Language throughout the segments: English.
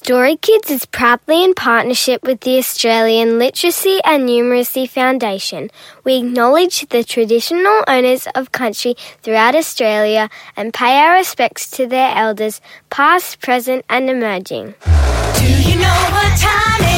Story Kids is proudly in partnership with the Australian Literacy and Numeracy Foundation. We acknowledge the traditional owners of country throughout Australia and pay our respects to their elders, past, present, and emerging. Do you know what time it is?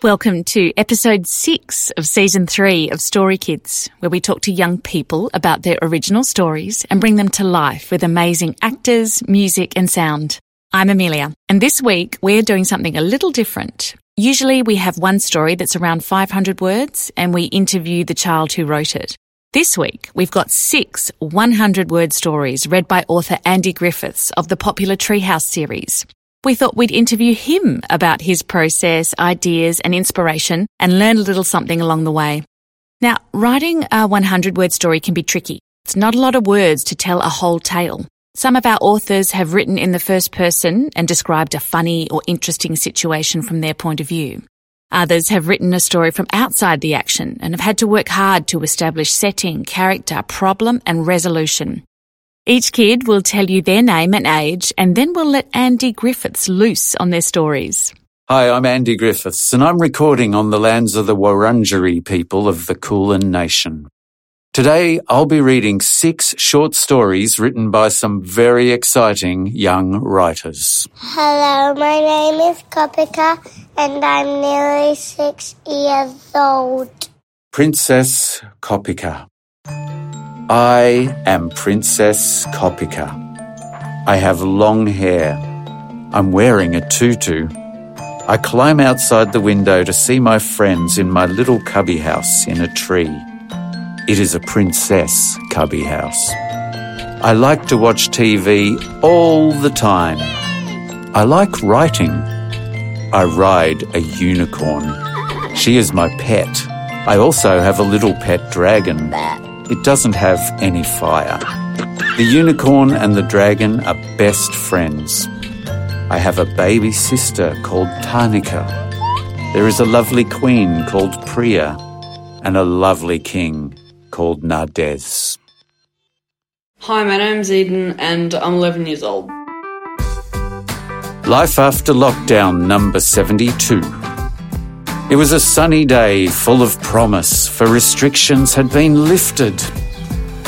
Welcome to episode six of season three of Story Kids, where we talk to young people about their original stories and bring them to life with amazing actors, music, and sound. I'm Amelia, and this week we're doing something a little different. Usually we have one story that's around 500 words and we interview the child who wrote it. This week we've got six 100 word stories read by author Andy Griffiths of the popular Treehouse series. We thought we'd interview him about his process, ideas, and inspiration and learn a little something along the way. Now, writing a 100 word story can be tricky. It's not a lot of words to tell a whole tale. Some of our authors have written in the first person and described a funny or interesting situation from their point of view. Others have written a story from outside the action and have had to work hard to establish setting, character, problem, and resolution. Each kid will tell you their name and age, and then we'll let Andy Griffiths loose on their stories. Hi, I'm Andy Griffiths, and I'm recording on the lands of the Wurundjeri people of the Kulin Nation. Today, I'll be reading six short stories written by some very exciting young writers. Hello, my name is Kopika and I'm nearly six years old. Princess Kopika. I am Princess Kopika. I have long hair. I'm wearing a tutu. I climb outside the window to see my friends in my little cubby house in a tree. It is a princess cubby house. I like to watch TV all the time. I like writing. I ride a unicorn. She is my pet. I also have a little pet dragon. It doesn't have any fire. The unicorn and the dragon are best friends. I have a baby sister called Tanika. There is a lovely queen called Priya and a lovely king called Nardez. Hi, my name's Eden and I'm 11 years old. Life after lockdown number 72. It was a sunny day full of promise, for restrictions had been lifted.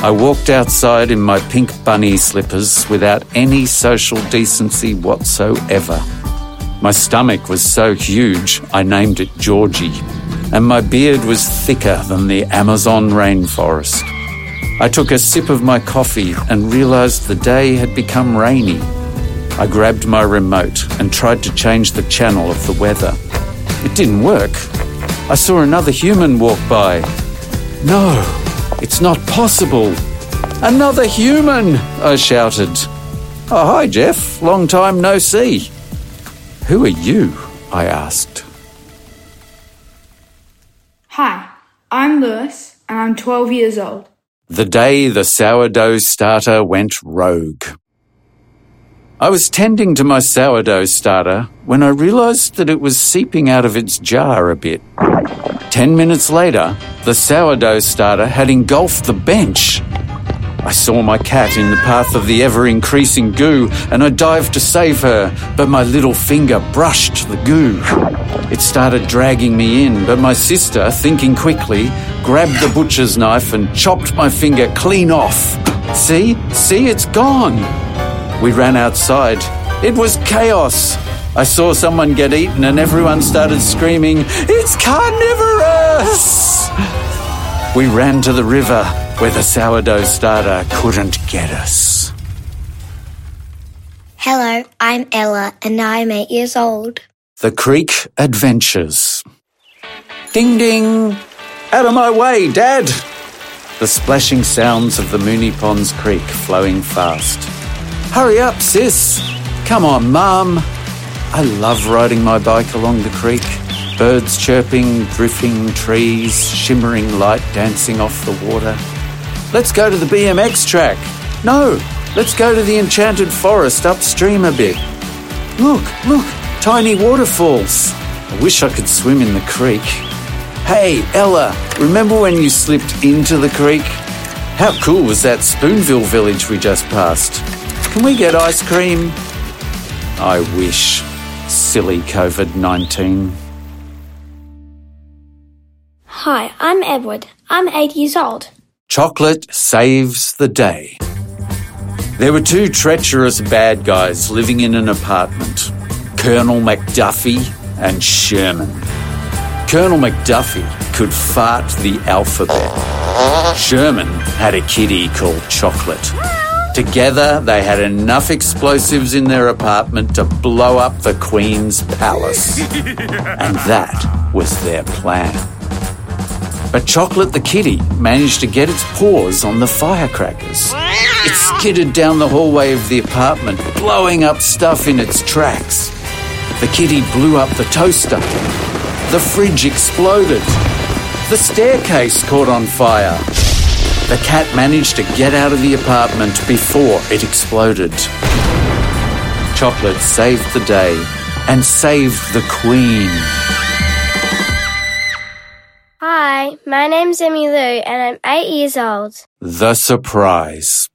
I walked outside in my pink bunny slippers without any social decency whatsoever. My stomach was so huge, I named it Georgie, and my beard was thicker than the Amazon rainforest. I took a sip of my coffee and realized the day had become rainy. I grabbed my remote and tried to change the channel of the weather. It didn't work. I saw another human walk by. No, it's not possible. Another human, I shouted. Oh, hi, Jeff. Long time no see. Who are you? I asked. Hi, I'm Lewis and I'm 12 years old. The day the sourdough starter went rogue. I was tending to my sourdough starter when I realized that it was seeping out of its jar a bit. Ten minutes later, the sourdough starter had engulfed the bench. I saw my cat in the path of the ever increasing goo and I dived to save her, but my little finger brushed the goo. It started dragging me in, but my sister, thinking quickly, grabbed the butcher's knife and chopped my finger clean off. See? See, it's gone. We ran outside. It was chaos. I saw someone get eaten and everyone started screaming, It's carnivorous! We ran to the river where the sourdough starter couldn't get us. Hello, I'm Ella and I'm eight years old. The Creek Adventures. Ding ding! Out of my way, Dad! The splashing sounds of the Moonee Ponds Creek flowing fast. Hurry up, sis! Come on, Mum! I love riding my bike along the creek. Birds chirping, drifting trees, shimmering light dancing off the water. Let's go to the BMX track. No, let's go to the enchanted forest upstream a bit. Look, look, tiny waterfalls. I wish I could swim in the creek. Hey, Ella, remember when you slipped into the creek? How cool was that Spoonville village we just passed? Can we get ice cream? I wish. Silly COVID 19. Hi, I'm Edward. I'm eight years old. Chocolate saves the day. There were two treacherous bad guys living in an apartment Colonel McDuffie and Sherman. Colonel McDuffie could fart the alphabet. Sherman had a kitty called Chocolate. Together, they had enough explosives in their apartment to blow up the Queen's palace. And that was their plan. But Chocolate the kitty managed to get its paws on the firecrackers. It skidded down the hallway of the apartment, blowing up stuff in its tracks. The kitty blew up the toaster. The fridge exploded. The staircase caught on fire. The cat managed to get out of the apartment before it exploded. Chocolate saved the day and saved the Queen. Hi, my name's Emmy Lou and I'm eight years old. The surprise.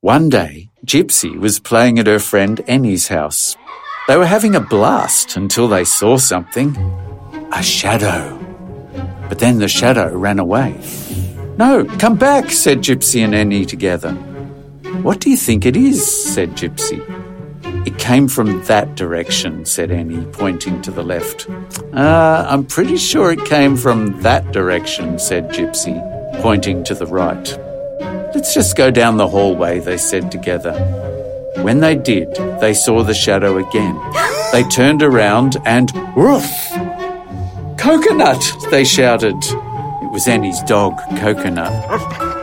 One day, Gypsy was playing at her friend Annie's house. They were having a blast until they saw something a shadow. But then the shadow ran away. No, come back, said Gypsy and Annie together. What do you think it is? said Gypsy. It came from that direction, said Annie, pointing to the left. Uh, I'm pretty sure it came from that direction, said Gypsy, pointing to the right. Let's just go down the hallway, they said together. When they did, they saw the shadow again. They turned around and woof! Coconut! they shouted. Was Annie's dog, Coconut.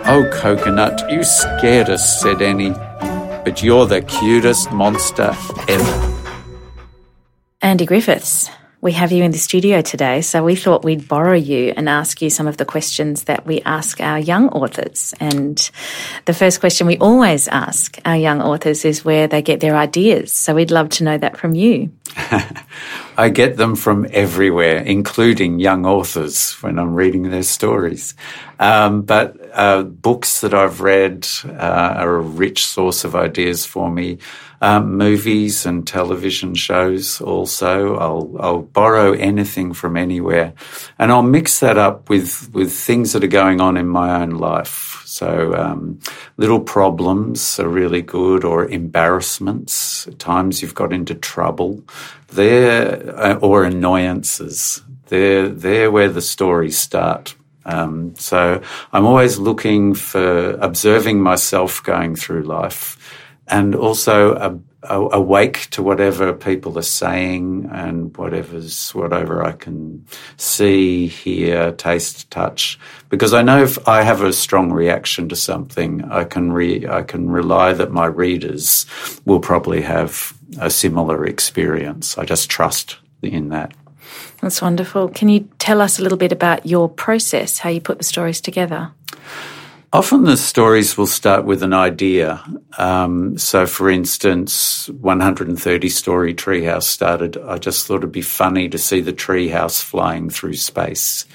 Oh, Coconut, you scared us, said Annie. But you're the cutest monster ever. Andy Griffiths, we have you in the studio today, so we thought we'd borrow you and ask you some of the questions that we ask our young authors. And the first question we always ask our young authors is where they get their ideas. So we'd love to know that from you. I get them from everywhere, including young authors when I'm reading their stories. Um, but uh, books that I've read uh, are a rich source of ideas for me. Um, movies and television shows also. I'll, I'll borrow anything from anywhere, and I'll mix that up with with things that are going on in my own life. So um, little problems are really good, or embarrassments. At times you've got into trouble. They're uh, or annoyances. They're they're where the stories start. Um, so I'm always looking for observing myself going through life and also a, a, awake to whatever people are saying and whatever's whatever I can see, hear, taste, touch. Because I know if I have a strong reaction to something, I can re, I can rely that my readers will probably have a similar experience. I just trust in that. That's wonderful. Can you tell us a little bit about your process, how you put the stories together? Often the stories will start with an idea. Um, so, for instance, 130 Storey Treehouse started. I just thought it'd be funny to see the treehouse flying through space.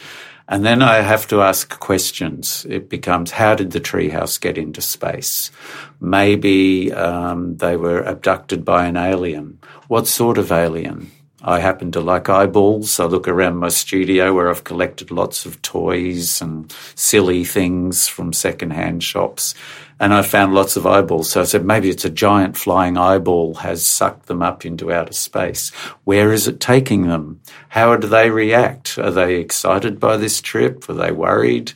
And then I have to ask questions. It becomes how did the treehouse get into space? Maybe um, they were abducted by an alien. What sort of alien? I happen to like eyeballs. I look around my studio where I've collected lots of toys and silly things from secondhand shops. And I found lots of eyeballs. So I said, maybe it's a giant flying eyeball has sucked them up into outer space. Where is it taking them? How do they react? Are they excited by this trip? Are they worried?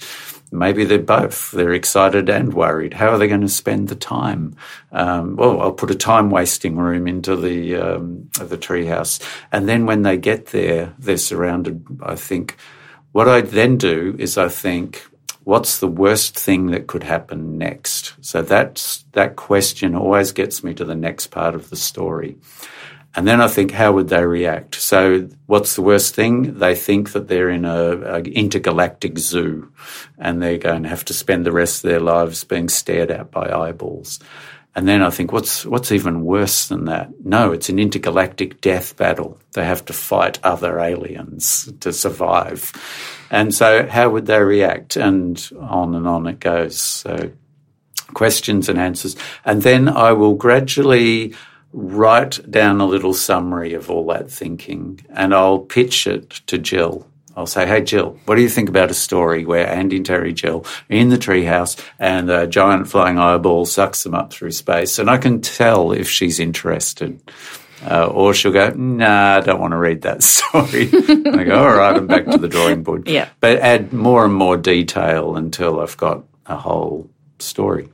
Maybe they're both. They're excited and worried. How are they going to spend the time? Um, well, I'll put a time wasting room into the um, the treehouse, and then when they get there, they're surrounded. I think what I then do is I think, what's the worst thing that could happen next? So that's that question always gets me to the next part of the story. And then I think, how would they react? So, what's the worst thing? They think that they're in a, intergalactic zoo, and they're going to have to spend the rest of their lives being stared at by eyeballs. And then I think, what's what's even worse than that? No, it's an intergalactic death battle. They have to fight other aliens to survive. And so, how would they react? And on and on it goes. So, questions and answers. And then I will gradually write down a little summary of all that thinking and I'll pitch it to Jill. I'll say, hey, Jill, what do you think about a story where Andy and Terry Jill are in the treehouse and a giant flying eyeball sucks them up through space? And I can tell if she's interested. Uh, or she'll go, nah, I don't want to read that story. I go, all right, I'm back to the drawing board. Yeah. But add more and more detail until I've got a whole story.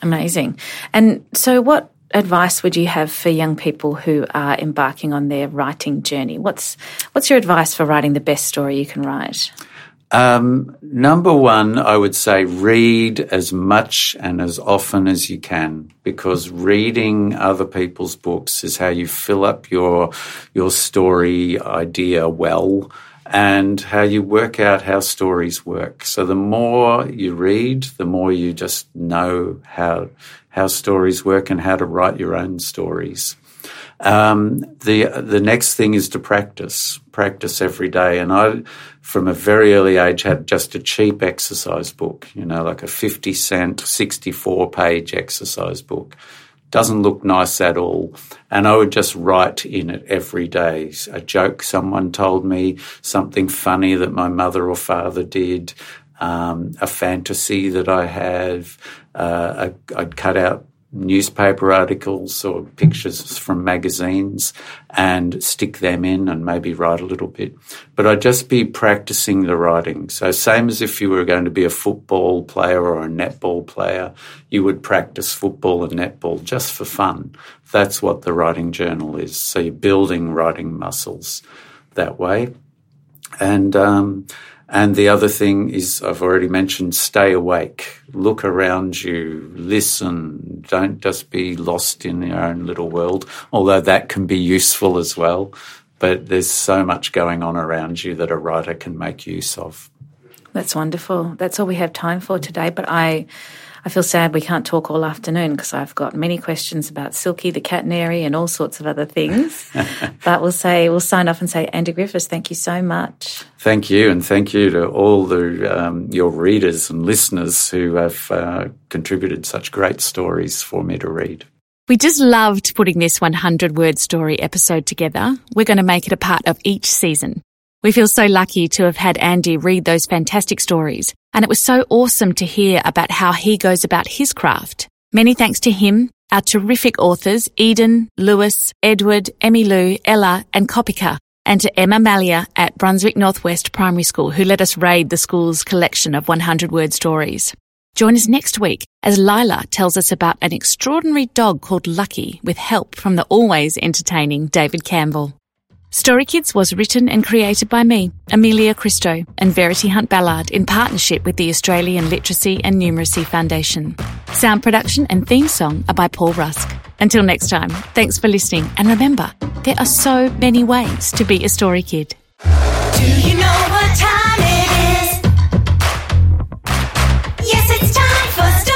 Amazing. And so, what advice would you have for young people who are embarking on their writing journey? What's what's your advice for writing the best story you can write? Um, number one, I would say read as much and as often as you can because reading other people's books is how you fill up your your story idea well and how you work out how stories work. So the more you read, the more you just know how how stories work and how to write your own stories. Um, the the next thing is to practice, practice every day. And I, from a very early age, had just a cheap exercise book, you know, like a fifty cent, sixty four page exercise book. Doesn't look nice at all, and I would just write in it every day. A joke someone told me, something funny that my mother or father did, um, a fantasy that I have. Uh, I, I'd cut out newspaper articles or pictures from magazines and stick them in and maybe write a little bit. But I'd just be practicing the writing. So same as if you were going to be a football player or a netball player, you would practice football and netball just for fun. That's what the writing journal is. So you're building writing muscles that way. And, um, and the other thing is, I've already mentioned, stay awake. Look around you, listen. Don't just be lost in your own little world, although that can be useful as well. But there's so much going on around you that a writer can make use of. That's wonderful. That's all we have time for today. But I, I feel sad we can't talk all afternoon because I've got many questions about Silky the catenary and all sorts of other things. but we'll say we'll sign off and say, Andy Griffiths, thank you so much. Thank you, and thank you to all the um, your readers and listeners who have uh, contributed such great stories for me to read. We just loved putting this 100 word story episode together. We're going to make it a part of each season. We feel so lucky to have had Andy read those fantastic stories, and it was so awesome to hear about how he goes about his craft. Many thanks to him, our terrific authors Eden, Lewis, Edward, Emmy Lou, Ella, and Kopika, and to Emma Malia at Brunswick Northwest Primary School who let us raid the school's collection of 100 word stories. Join us next week as Lila tells us about an extraordinary dog called Lucky with help from the always entertaining David Campbell. Story Kids was written and created by me, Amelia Christo, and Verity Hunt Ballard in partnership with the Australian Literacy and Numeracy Foundation. Sound production and theme song are by Paul Rusk. Until next time, thanks for listening, and remember, there are so many ways to be a story kid. Do you know what time it is? Yes, it's time for story.